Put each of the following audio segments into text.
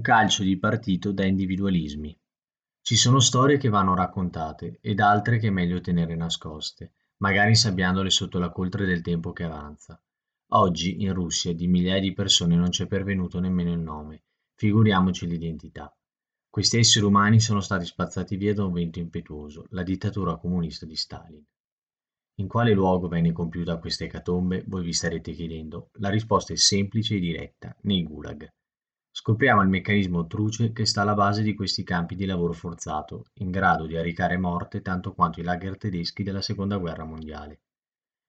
Calcio di partito da individualismi. Ci sono storie che vanno raccontate ed altre che è meglio tenere nascoste, magari insabbiandole sotto la coltre del tempo che avanza. Oggi in Russia di migliaia di persone non c'è pervenuto nemmeno il nome, figuriamoci l'identità. Questi esseri umani sono stati spazzati via da un vento impetuoso, la dittatura comunista di Stalin. In quale luogo venne compiuta questa ecatombe, voi vi starete chiedendo? La risposta è semplice e diretta, nei gulag. Scopriamo il meccanismo truce che sta alla base di questi campi di lavoro forzato, in grado di arrecare morte tanto quanto i lager tedeschi della seconda guerra mondiale.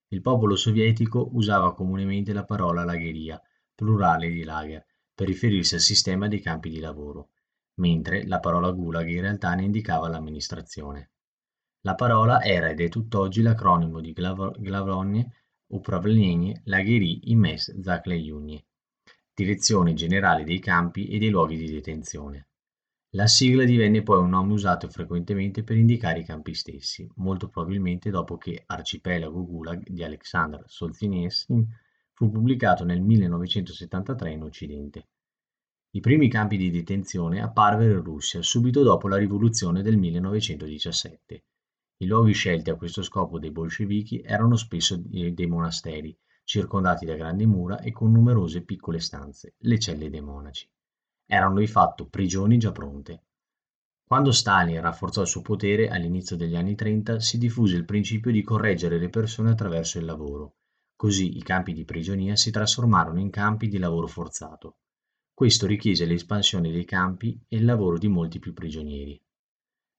Il popolo sovietico usava comunemente la parola lagheria, plurale di lager, per riferirsi al sistema dei campi di lavoro, mentre la parola gulag in realtà ne indicava l'amministrazione. La parola era ed è tutt'oggi l'acronimo di Glavonye, Upravlenie Lagheri i Mes Zakhlejunye Direzione generale dei campi e dei luoghi di detenzione. La sigla divenne poi un nome usato frequentemente per indicare i campi stessi, molto probabilmente dopo che Arcipelago Gulag di Aleksandr Solzhenitsyn fu pubblicato nel 1973 in Occidente. I primi campi di detenzione apparvero in Russia subito dopo la rivoluzione del 1917. I luoghi scelti a questo scopo dai bolscevichi erano spesso dei monasteri, circondati da grandi mura e con numerose piccole stanze, le celle dei monaci. Erano di fatto prigioni già pronte. Quando Stalin rafforzò il suo potere all'inizio degli anni 30 si diffuse il principio di correggere le persone attraverso il lavoro. Così i campi di prigionia si trasformarono in campi di lavoro forzato. Questo richiese l'espansione dei campi e il lavoro di molti più prigionieri.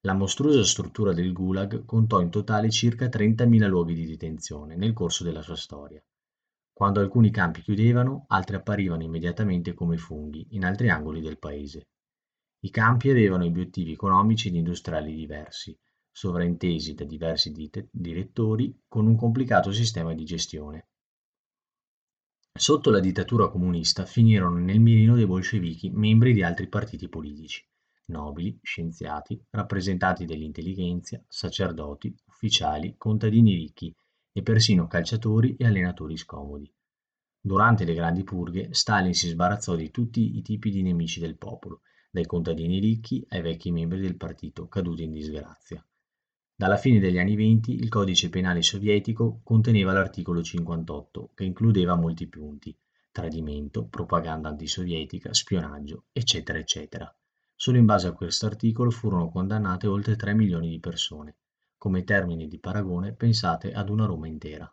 La mostruosa struttura del Gulag contò in totale circa 30.000 luoghi di detenzione nel corso della sua storia. Quando alcuni campi chiudevano, altri apparivano immediatamente come funghi in altri angoli del paese. I campi avevano obiettivi economici ed industriali diversi, sovraintesi da diversi direttori con un complicato sistema di gestione. Sotto la dittatura comunista finirono nel mirino dei bolscevichi membri di altri partiti politici, nobili, scienziati, rappresentanti dell'intelligenza, sacerdoti, ufficiali, contadini ricchi e persino calciatori e allenatori scomodi. Durante le grandi purghe Stalin si sbarazzò di tutti i tipi di nemici del popolo, dai contadini ricchi ai vecchi membri del partito caduti in disgrazia. Dalla fine degli anni venti il codice penale sovietico conteneva l'articolo 58, che includeva molti punti, tradimento, propaganda antisovietica, spionaggio, eccetera, eccetera. Solo in base a questo articolo furono condannate oltre 3 milioni di persone. Come termine di paragone pensate ad una Roma intera.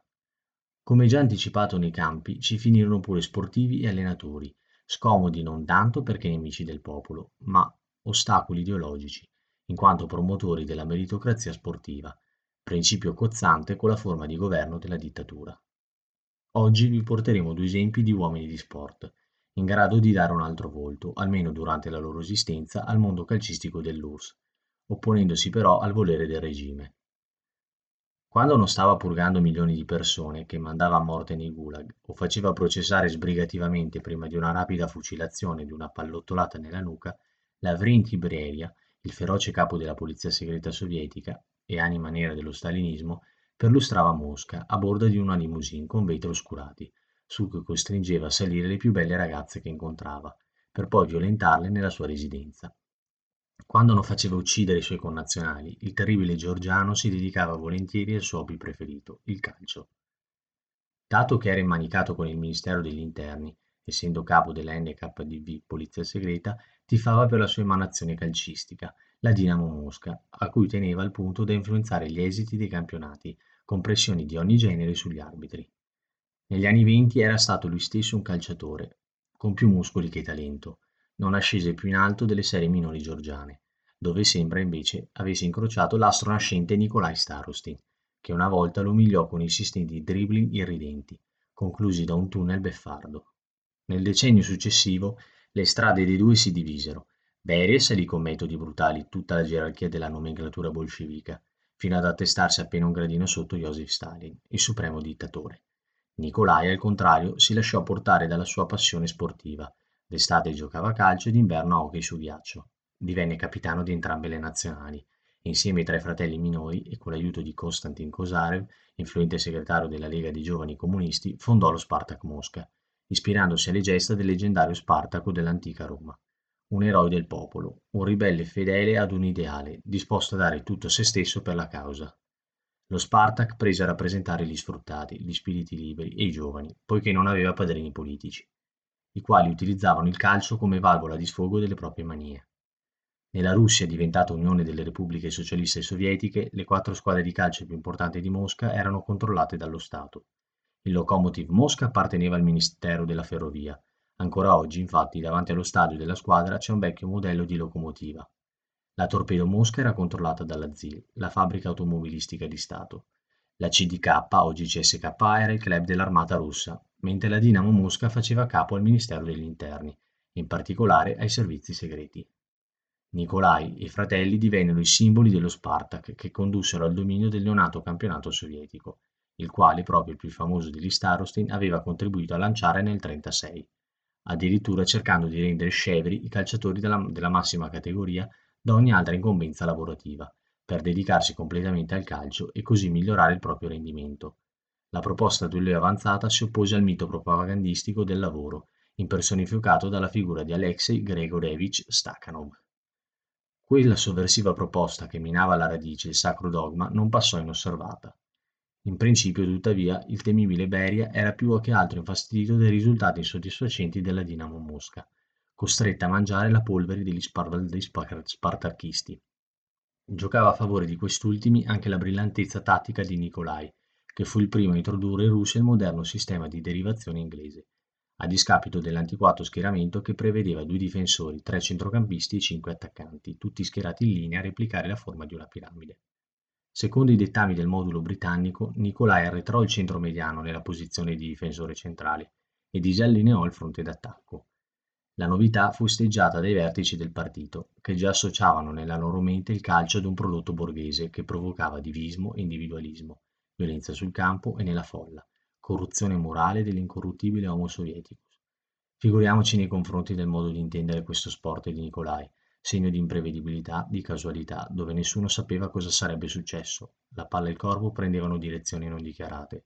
Come già anticipato nei campi, ci finirono pure sportivi e allenatori, scomodi non tanto perché nemici del popolo, ma ostacoli ideologici, in quanto promotori della meritocrazia sportiva, principio cozzante con la forma di governo della dittatura. Oggi vi porteremo due esempi di uomini di sport, in grado di dare un altro volto, almeno durante la loro esistenza, al mondo calcistico dell'URSS, opponendosi però al volere del regime. Quando non stava purgando milioni di persone, che mandava a morte nei gulag, o faceva processare sbrigativamente prima di una rapida fucilazione di una pallottolata nella nuca, Lavrenti Beria, il feroce capo della polizia segreta sovietica e anima nera dello stalinismo, perlustrava Mosca a bordo di una limousine con vetri oscurati, su cui costringeva a salire le più belle ragazze che incontrava, per poi violentarle nella sua residenza. Quando non faceva uccidere i suoi connazionali, il terribile Giorgiano si dedicava volentieri al suo hobby preferito, il calcio. Dato che era immanicato con il Ministero degli Interni, essendo capo della NKDV Polizia Segreta, tifava per la sua emanazione calcistica, la Dinamo Mosca, a cui teneva al punto da influenzare gli esiti dei campionati, con pressioni di ogni genere sugli arbitri. Negli anni venti era stato lui stesso un calciatore, con più muscoli che talento, non ascese più in alto delle serie minori georgiane, dove sembra invece avesse incrociato l'astro nascente Nikolai Starostin, che una volta lo umiliò con insistenti dribbling irridenti, conclusi da un tunnel beffardo. Nel decennio successivo le strade dei due si divisero. Beria salì con metodi brutali tutta la gerarchia della nomenclatura bolscevica, fino ad attestarsi appena un gradino sotto Joseph Stalin, il supremo dittatore. Nikolai, al contrario, si lasciò portare dalla sua passione sportiva, D'estate giocava a calcio e d'inverno a hockey su ghiaccio. Divenne capitano di entrambe le nazionali insieme ai tre fratelli minori e con l'aiuto di Konstantin Kosarev, influente segretario della Lega dei Giovani Comunisti, fondò lo Spartak Mosca, ispirandosi alle gesta del leggendario Spartaco dell'antica Roma. un eroe del popolo, un ribelle fedele ad un ideale, disposto a dare tutto se stesso per la causa. Lo Spartak prese a rappresentare gli sfruttati, gli spiriti liberi e i giovani, poiché non aveva padrini politici, i quali utilizzavano il calcio come valvola di sfogo delle proprie manie. Nella Russia diventata Unione delle Repubbliche Socialiste Sovietiche, le quattro squadre di calcio più importanti di Mosca erano controllate dallo Stato. Il Lokomotiv Mosca apparteneva al Ministero della Ferrovia. Ancora oggi, infatti, davanti allo stadio della squadra c'è un vecchio modello di locomotiva. La Torpedo Mosca era controllata dalla ZIL, la fabbrica automobilistica di Stato. La CDK, oggi CSK, era il club dell'armata russa, mentre la Dinamo Mosca faceva capo al Ministero degli Interni, in particolare ai servizi segreti. Nikolai e i fratelli divennero i simboli dello Spartak che condussero al dominio del neonato campionato sovietico, il quale proprio il più famoso degli Starostin aveva contribuito a lanciare nel 1936, addirittura cercando di rendere scevri i calciatori della, della massima categoria da ogni altra incombenza lavorativa, per dedicarsi completamente al calcio e così migliorare il proprio rendimento. La proposta di lui avanzata si oppose al mito propagandistico del lavoro, impersonificato dalla figura di Alexei Gregorevich Stakhanov. Quella sovversiva proposta che minava alla radice il sacro dogma non passò inosservata. In principio, tuttavia, il temibile Beria era più che altro infastidito dai risultati insoddisfacenti della Dinamo Mosca, costretta a mangiare la polvere degli spartachisti. Giocava a favore di quest'ultimi anche la brillantezza tattica di Nicolai, che fu il primo a introdurre in Russia il moderno sistema di derivazione inglese, a discapito dell'antiquato schieramento che prevedeva due difensori, tre centrocampisti e cinque attaccanti, tutti schierati in linea a replicare la forma di una piramide. Secondo i dettami del modulo britannico, Nicolai arretrò il centro mediano nella posizione di difensore centrale e disallineò il fronte d'attacco. La novità fu steggiata dai vertici del partito, che già associavano nella loro mente il calcio ad un prodotto borghese che provocava divismo e individualismo, violenza sul campo e nella folla, corruzione morale dell'incorruttibile Homo Sovieticus. Figuriamoci nei confronti del modo di intendere questo sport di Nicolai, segno di imprevedibilità, di casualità, dove nessuno sapeva cosa sarebbe successo. La palla e il corpo prendevano direzioni non dichiarate.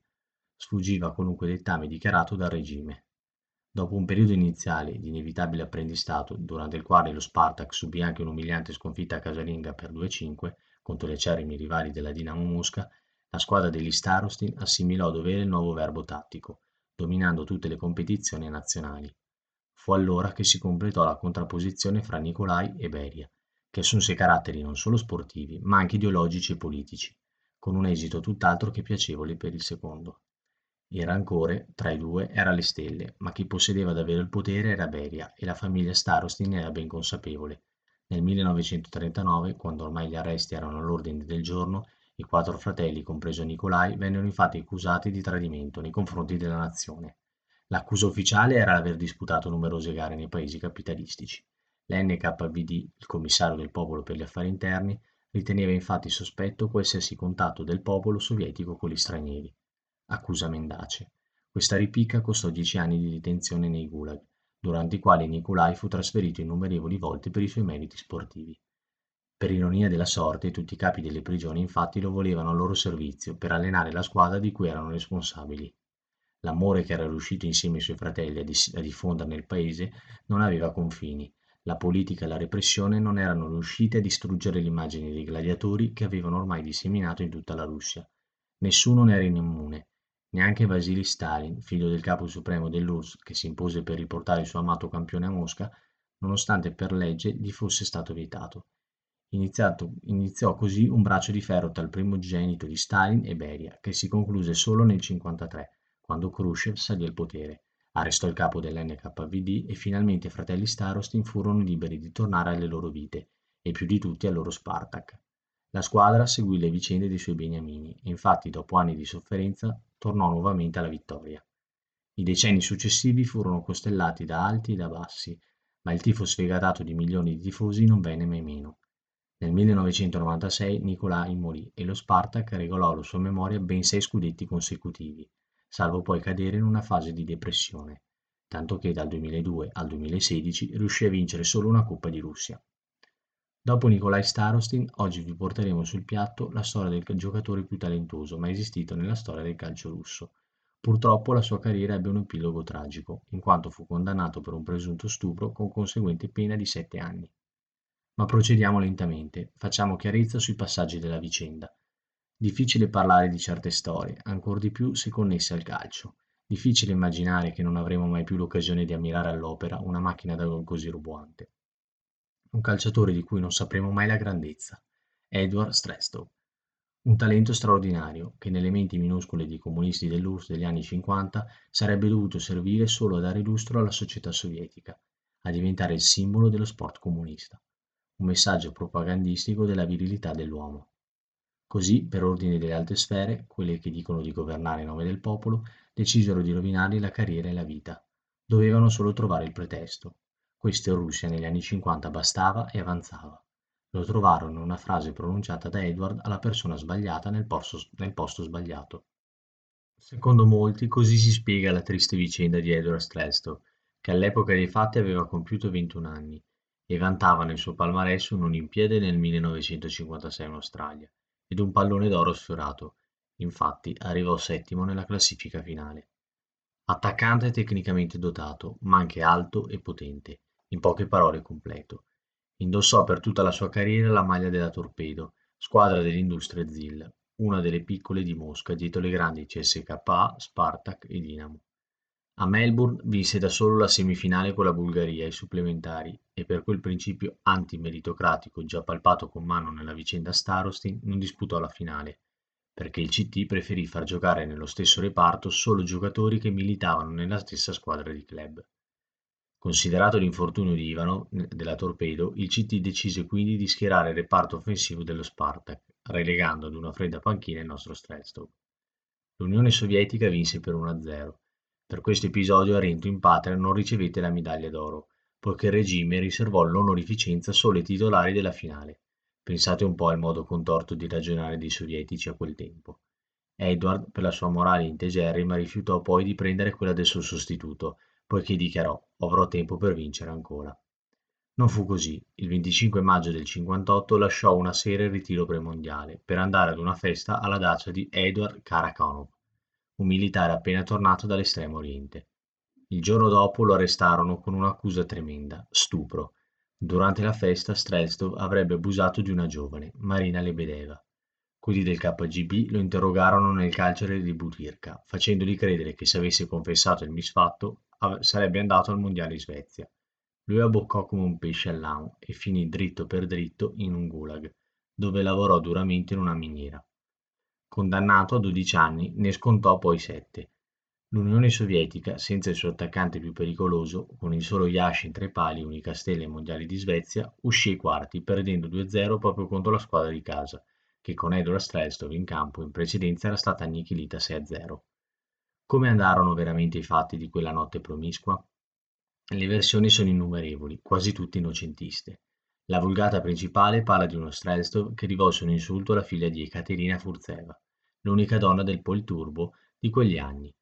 Sfuggiva qualunque dettame dichiarato dal regime. Dopo un periodo iniziale di inevitabile apprendistato, durante il quale lo Spartak subì anche un'umiliante sconfitta casalinga per 2-5 contro le acerrimi rivali della Dinamo Mosca, la squadra degli Starostin assimilò a dovere il nuovo verbo tattico, dominando tutte le competizioni nazionali. Fu allora che si completò la contrapposizione fra Nicolai e Beria, che assunse caratteri non solo sportivi, ma anche ideologici e politici, con un esito tutt'altro che piacevole per il secondo. Il rancore, tra i due, era alle stelle, ma chi possedeva davvero il potere era Beria e la famiglia Starostin ne era ben consapevole. Nel 1939, quando ormai gli arresti erano all'ordine del giorno, i quattro fratelli, compreso Nikolai, vennero infatti accusati di tradimento nei confronti della nazione. L'accusa ufficiale era l'aver disputato numerose gare nei paesi capitalistici. L'NKVD, il commissario del popolo per gli affari interni, riteneva infatti sospetto qualsiasi contatto del popolo sovietico con gli stranieri. Accusa mendace. Questa ripicca costò dieci anni di detenzione nei gulag, durante i quali Nikolai fu trasferito innumerevoli volte per i suoi meriti sportivi. Per ironia della sorte tutti i capi delle prigioni infatti lo volevano al loro servizio per allenare la squadra di cui erano responsabili. L'amore che era riuscito insieme ai suoi fratelli a, diffondere nel paese non aveva confini. La politica e la repressione non erano riuscite a distruggere l'immagine dei gladiatori che avevano ormai disseminato in tutta la Russia. Nessuno ne era immune, neanche Vasily Stalin, figlio del capo supremo dell'URSS che si impose per riportare il suo amato campione a Mosca, nonostante per legge gli fosse stato vietato. Iniziato, iniziò così un braccio di ferro tra il primogenito di Stalin e Beria, che si concluse solo nel 1953, quando Khrushchev salì al potere, arrestò il capo dell'NKVD e finalmente i fratelli Starostin furono liberi di tornare alle loro vite, e più di tutti al loro Spartak. La squadra seguì le vicende dei suoi beniamini e infatti dopo anni di sofferenza tornò nuovamente alla vittoria. I decenni successivi furono costellati da alti e da bassi, ma il tifo sfegatato di milioni di tifosi non venne mai meno. Nel 1996 Nicolai morì e lo Spartak regalò alla sua memoria ben sei scudetti consecutivi, salvo poi cadere in una fase di depressione, tanto che dal 2002 al 2016 riuscì a vincere solo una Coppa di Russia. Dopo Nikolai Starostin, oggi vi porteremo sul piatto la storia del giocatore più talentuoso mai esistito nella storia del calcio russo, Purtroppo la sua carriera ebbe un epilogo tragico, in quanto fu condannato per un presunto stupro con conseguente pena di sette anni. Ma procediamo lentamente, facciamo chiarezza sui passaggi della vicenda. Difficile parlare di certe storie, ancor di più se connesse al calcio. Difficile immaginare che non avremo mai più l'occasione di ammirare all'opera una macchina da gol così roboante. Un calciatore di cui non sapremo mai la grandezza. Edward Strestow. Un talento straordinario, che nelle menti minuscole dei comunisti dell'URSS degli anni 50 sarebbe dovuto servire solo a dare lustro alla società sovietica, a diventare il simbolo dello sport comunista un messaggio propagandistico della virilità dell'uomo. Così, per ordine delle alte sfere, quelle che dicono di governare in nome del popolo, decisero di rovinargli la carriera e la vita. Dovevano solo trovare il pretesto. Questo in Russia negli anni 50 bastava e avanzava. Lo trovarono una frase pronunciata da Edward alla persona sbagliata nel posto, nel posto sbagliato. Secondo molti, così si spiega la triste vicenda di Edward Strelstow, che all'epoca dei fatti aveva compiuto 21 anni e vantava nel suo palmarès un'Olimpiade nel 1956 in Australia ed un pallone d'oro sfiorato, infatti arrivò settimo nella classifica finale. Attaccante tecnicamente dotato, ma anche alto e potente, in poche parole completo. Indossò per tutta la sua carriera la maglia della Torpedo, squadra dell'Industria ZIL, una delle piccole di Mosca dietro le grandi CSKA, Spartak e Dinamo. A Melbourne vinse da solo la semifinale con la Bulgaria ai supplementari e per quel principio anti-meritocratico già palpato con mano nella vicenda Starostin non disputò la finale, perché il CT preferì far giocare nello stesso reparto solo giocatori che militavano nella stessa squadra di club. Considerato l'infortunio di Ivanov della Torpedo, il CT decise quindi di schierare il reparto offensivo dello Spartak, relegando ad una fredda panchina il nostro Streltsov. L'Unione Sovietica vinse per 1-0 per questo episodio Arento in patria non ricevette la medaglia d'oro, poiché il regime riservò l'onorificenza solo ai titolari della finale. Pensate un po' al modo contorto di ragionare dei sovietici a quel tempo. Edward, per la sua morale integerrima, rifiutò poi di prendere quella del suo sostituto, poiché dichiarò avrò tempo per vincere ancora. Non fu così. Il 25 maggio del 58 lasciò una sera il ritiro premondiale per andare ad una festa alla dacia di Edward Karakanov, un militare appena tornato dall'Estremo Oriente. Il giorno dopo lo arrestarono con un'accusa tremenda, stupro. Durante la festa Streltsov avrebbe abusato di una giovane, Marina Lebedeva. Quelli del KGB lo interrogarono nel carcere di Butyrka, facendogli credere che se avesse confessato il misfatto sarebbe andato al mondiale in Svezia. Lui abboccò come un pesce all'amo e finì dritto per dritto in un gulag, dove lavorò duramente in una miniera. Condannato a 12 anni, ne scontò poi sette. L'Unione Sovietica, senza il suo attaccante più pericoloso, con il solo Yashin tra i pali, unica stella ai mondiali di Svezia, uscì ai quarti, perdendo 2-0 proprio contro la squadra di casa, che con Edward Strelstov in campo in precedenza era stata annichilita 6-0. Come andarono veramente i fatti di quella notte promiscua? Le versioni sono innumerevoli, quasi tutte innocentiste. La vulgata principale parla di uno Strelstov che rivolse un insulto alla figlia di Ekaterina Furzeva, l'unica donna del Polturbo di quegli anni.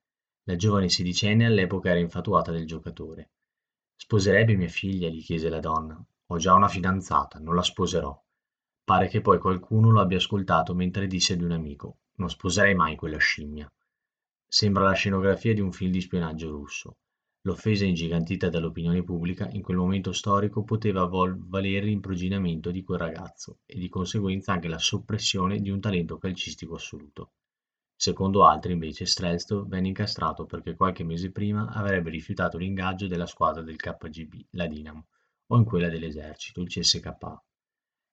La giovane sedicenne all'epoca era infatuata del giocatore. Sposerebbe mia figlia? gli chiese la donna. Ho già una fidanzata, non la sposerò. Pare che poi qualcuno lo abbia ascoltato mentre disse ad un amico: Non sposerei mai quella scimmia. Sembra la scenografia di un film di spionaggio russo. L'offesa ingigantita dall'opinione pubblica in quel momento storico poteva valere l'imprigionamento di quel ragazzo e di conseguenza anche la soppressione di un talento calcistico assoluto. Secondo altri invece Streltsov venne incastrato perché qualche mese prima avrebbe rifiutato l'ingaggio della squadra del KGB, la Dinamo, o in quella dell'esercito, il CSKA.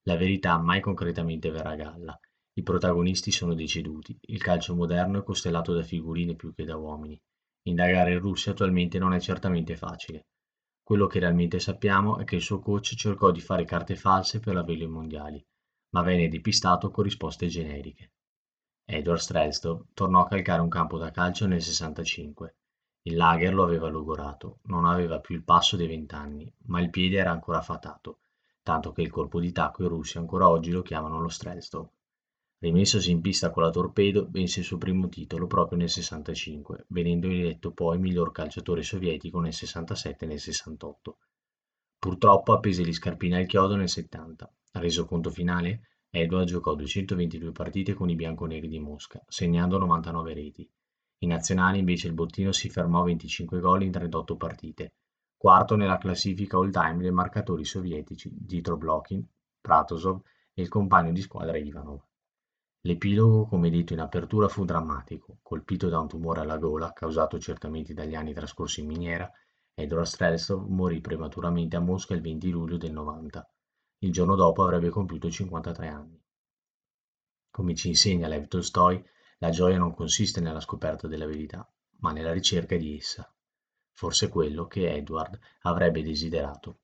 La verità mai concretamente verrà a galla. I protagonisti sono deceduti, il calcio moderno è costellato da figurine più che da uomini. Indagare in Russia attualmente non è certamente facile. Quello che realmente sappiamo è che il suo coach cercò di fare carte false per averlo ai mondiali, ma venne depistato con risposte generiche. Edward Strelstov tornò a calcare un campo da calcio nel 65. Il lager lo aveva logorato, non aveva più il passo dei vent'anni, ma il piede era ancora fatato, tanto che il colpo di tacco i russi ancora oggi lo chiamano lo Strelstov. Rimessosi in pista con la Torpedo, vinse il suo primo titolo proprio nel 65, venendo eletto poi miglior calciatore sovietico nel 67 e nel 68. Purtroppo appese gli scarpini al chiodo nel 70. Al resoconto finale, Edward giocò 222 partite con i bianconeri di Mosca, segnando 99 reti. In nazionale invece il bottino si fermò a 25 gol in 38 partite, quarto nella classifica all-time dei marcatori sovietici dietro Blokin, Pratosov e il compagno di squadra Ivanov. L'epilogo, come detto in apertura, fu drammatico. Colpito da un tumore alla gola, causato certamente dagli anni trascorsi in miniera, Edward Streltsov morì prematuramente a Mosca il 20 luglio del 90. Il giorno dopo avrebbe compiuto 53 anni. Come ci insegna Lev Tolstoi, la gioia non consiste nella scoperta della verità, ma nella ricerca di essa. Forse quello che Edward avrebbe desiderato